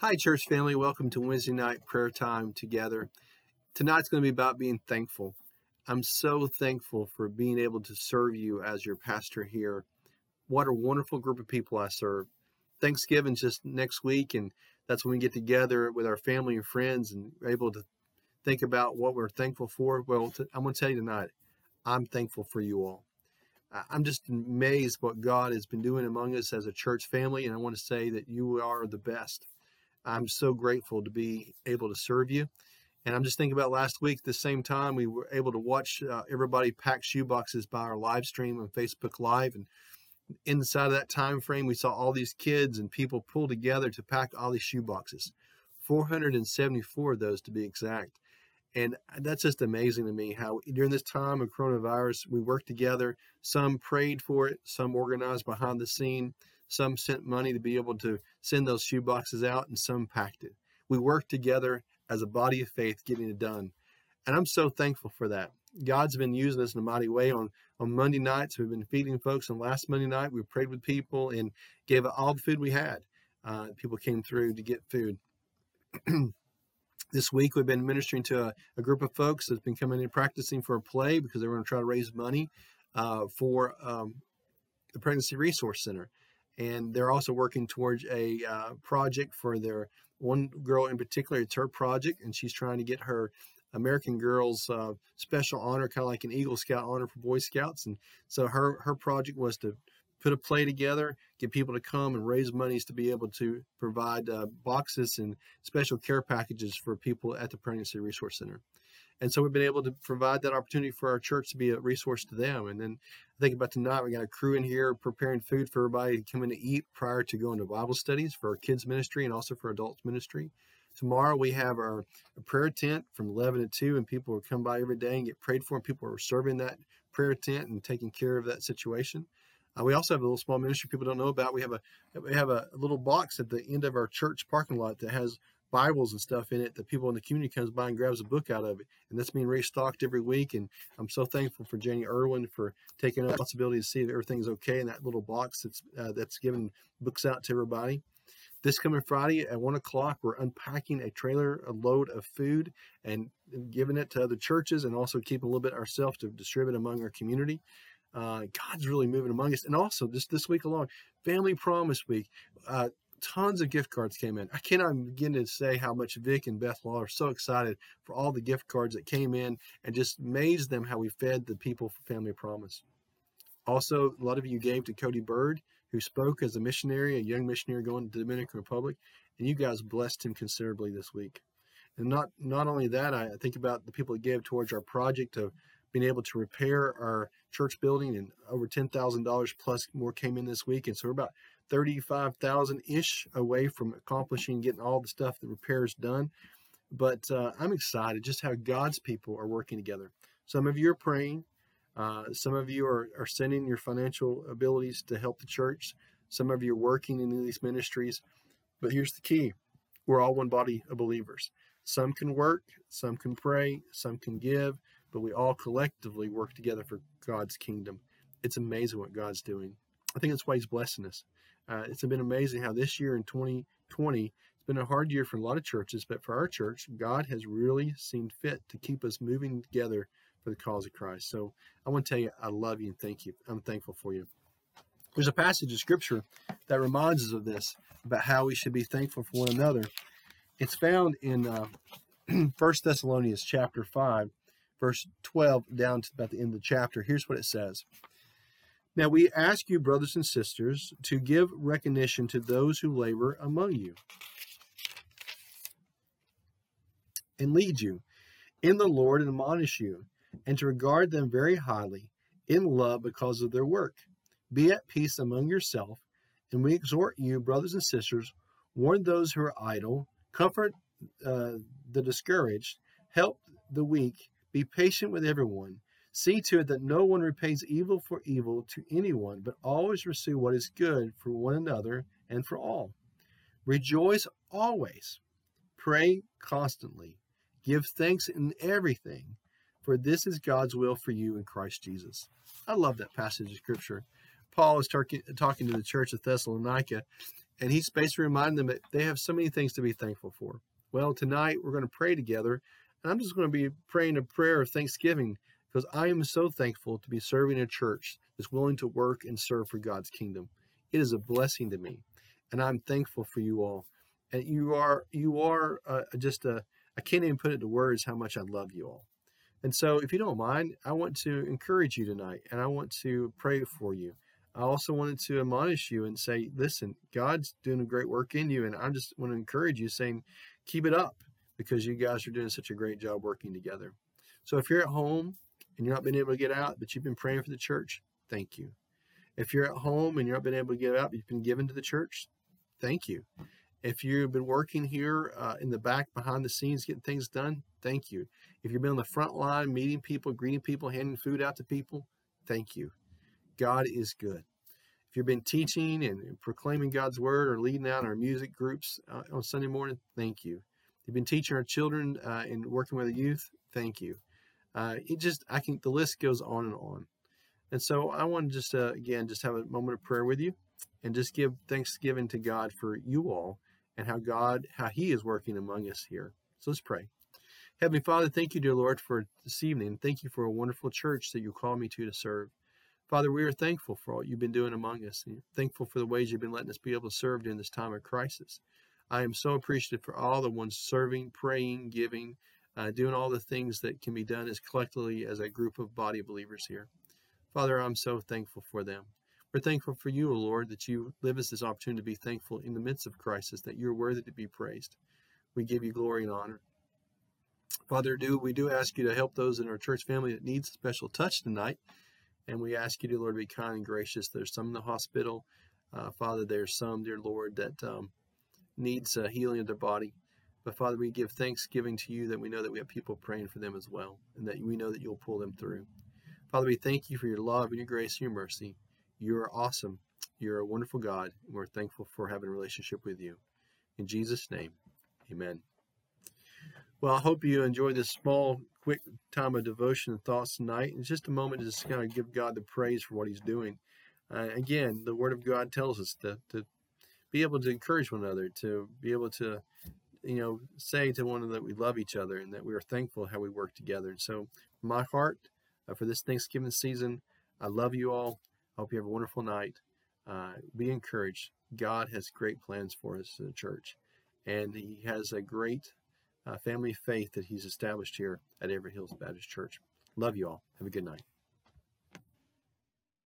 Hi, church family. Welcome to Wednesday night prayer time together. Tonight's going to be about being thankful. I'm so thankful for being able to serve you as your pastor here. What a wonderful group of people I serve. Thanksgiving's just next week, and that's when we get together with our family and friends and able to think about what we're thankful for. Well, I'm going to tell you tonight, I'm thankful for you all. I'm just amazed what God has been doing among us as a church family, and I want to say that you are the best. I'm so grateful to be able to serve you. And I'm just thinking about last week, the same time, we were able to watch uh, everybody pack shoe boxes by our live stream on Facebook Live. And inside of that time frame, we saw all these kids and people pull together to pack all these shoe boxes 474 of those to be exact. And that's just amazing to me how during this time of coronavirus, we worked together. Some prayed for it, some organized behind the scene, some sent money to be able to send those shoe boxes out, and some packed it. We worked together as a body of faith getting it done. And I'm so thankful for that. God's been using us in a mighty way. On, on Monday nights, we've been feeding folks. And last Monday night, we prayed with people and gave all the food we had. Uh, people came through to get food. this week, we've been ministering to a, a, group of folks that's been coming in practicing for a play because they were going to try to raise money uh, for um, the Pregnancy Resource Center and they're also working towards a uh, project for their one girl in particular. It's her project, and she's trying to get her American Girls uh, special honor, kind of like an Eagle Scout honor for Boy Scouts. And so her her project was to put a play together, get people to come and raise monies to be able to provide uh, boxes and special care packages for people at the Pregnancy Resource Center. And so we've been able to provide that opportunity for our church to be a resource to them. And then I think about tonight, we got a crew in here preparing food for everybody to come in to eat prior to going to Bible studies for our kids ministry and also for adults ministry. Tomorrow we have our prayer tent from 11 to 2, and people will come by every day and get prayed for, and people are serving that prayer tent and taking care of that situation. Uh, we also have a little small ministry people don't know about. We have a we have a little box at the end of our church parking lot that has Bibles and stuff in it that people in the community comes by and grabs a book out of it. And that's being restocked every week. And I'm so thankful for Jenny Irwin for taking the responsibility to see that everything's okay in that little box that's uh, that's giving books out to everybody. This coming Friday at one o'clock, we're unpacking a trailer, a load of food, and giving it to other churches, and also keeping a little bit ourselves to distribute among our community. Uh, God's really moving among us, and also just this week alone, Family Promise Week. Uh, tons of gift cards came in. I cannot begin to say how much Vic and Beth Law are so excited for all the gift cards that came in and just amazed them how we fed the people for Family Promise. Also, a lot of you gave to Cody Bird, who spoke as a missionary, a young missionary going to the Dominican Republic, and you guys blessed him considerably this week. And not not only that, I think about the people that gave towards our project of being able to repair our church building, and over ten thousand dollars plus more came in this week, and so we're about 35,000 ish away from accomplishing getting all the stuff, the repairs done. But uh, I'm excited just how God's people are working together. Some of you are praying. Uh, some of you are, are sending your financial abilities to help the church. Some of you are working in these ministries. But here's the key we're all one body of believers. Some can work, some can pray, some can give, but we all collectively work together for God's kingdom. It's amazing what God's doing. I think that's why He's blessing us. Uh, it's been amazing how this year in 2020, it's been a hard year for a lot of churches, but for our church, God has really seen fit to keep us moving together for the cause of Christ. So I want to tell you, I love you and thank you. I'm thankful for you. There's a passage of scripture that reminds us of this, about how we should be thankful for one another. It's found in uh, 1 Thessalonians chapter 5, verse 12 down to about the end of the chapter. Here's what it says. Now we ask you, brothers and sisters, to give recognition to those who labor among you and lead you in the Lord and admonish you, and to regard them very highly in love because of their work. Be at peace among yourself, and we exhort you, brothers and sisters, warn those who are idle, comfort uh, the discouraged, help the weak, be patient with everyone. See to it that no one repays evil for evil to anyone, but always pursue what is good for one another and for all. Rejoice always. Pray constantly. Give thanks in everything, for this is God's will for you in Christ Jesus. I love that passage of Scripture. Paul is talking talking to the church of Thessalonica, and he's basically reminding them that they have so many things to be thankful for. Well, tonight we're going to pray together, and I'm just going to be praying a prayer of thanksgiving because I am so thankful to be serving a church that's willing to work and serve for God's kingdom. It is a blessing to me, and I'm thankful for you all. And you are you are uh, just a I can't even put it to words how much I love you all. And so, if you don't mind, I want to encourage you tonight, and I want to pray for you. I also wanted to admonish you and say, listen, God's doing a great work in you, and I just want to encourage you, saying, keep it up because you guys are doing such a great job working together. So if you're at home and you're not been able to get out, but you've been praying for the church, thank you. If you're at home and you're not been able to get out, but you've been given to the church, thank you. If you've been working here uh, in the back behind the scenes getting things done, thank you. If you've been on the front line meeting people, greeting people, handing food out to people, thank you. God is good. If you've been teaching and proclaiming God's word or leading out our music groups uh, on Sunday morning, thank you. If you've been teaching our children uh, and working with the youth, thank you. Uh, it just, I think the list goes on and on. And so I want to just, uh, again, just have a moment of prayer with you and just give thanksgiving to God for you all and how God, how He is working among us here. So let's pray. Heavenly Father, thank you, dear Lord, for this evening. Thank you for a wonderful church that you call me to to serve. Father, we are thankful for what you've been doing among us. And thankful for the ways you've been letting us be able to serve during this time of crisis. I am so appreciative for all the ones serving, praying, giving, uh, doing all the things that can be done as collectively as a group of body believers here. Father, I'm so thankful for them. We're thankful for you, O Lord, that you live us this opportunity to be thankful in the midst of crisis, that you're worthy to be praised. We give you glory and honor. Father, do we do ask you to help those in our church family that needs a special touch tonight. And we ask you, dear Lord, to be kind and gracious. There's some in the hospital. Uh, Father, there's some, dear Lord, that um, needs uh, healing of their body. But Father, we give thanksgiving to you that we know that we have people praying for them as well, and that we know that you'll pull them through. Father, we thank you for your love and your grace and your mercy. You are awesome. You're a wonderful God, and we're thankful for having a relationship with you. In Jesus' name, amen. Well, I hope you enjoyed this small, quick time of devotion and thoughts tonight. It's just a moment to just kind of give God the praise for what He's doing. Uh, again, the Word of God tells us to, to be able to encourage one another, to be able to, you know, say to one another that we love each other and that we are thankful how we work together. And so, my heart uh, for this Thanksgiving season, I love you all. I hope you have a wonderful night. Uh, be encouraged. God has great plans for us in the church, and He has a great uh, family faith that He's established here at Everett Hills Baptist Church. Love you all. Have a good night.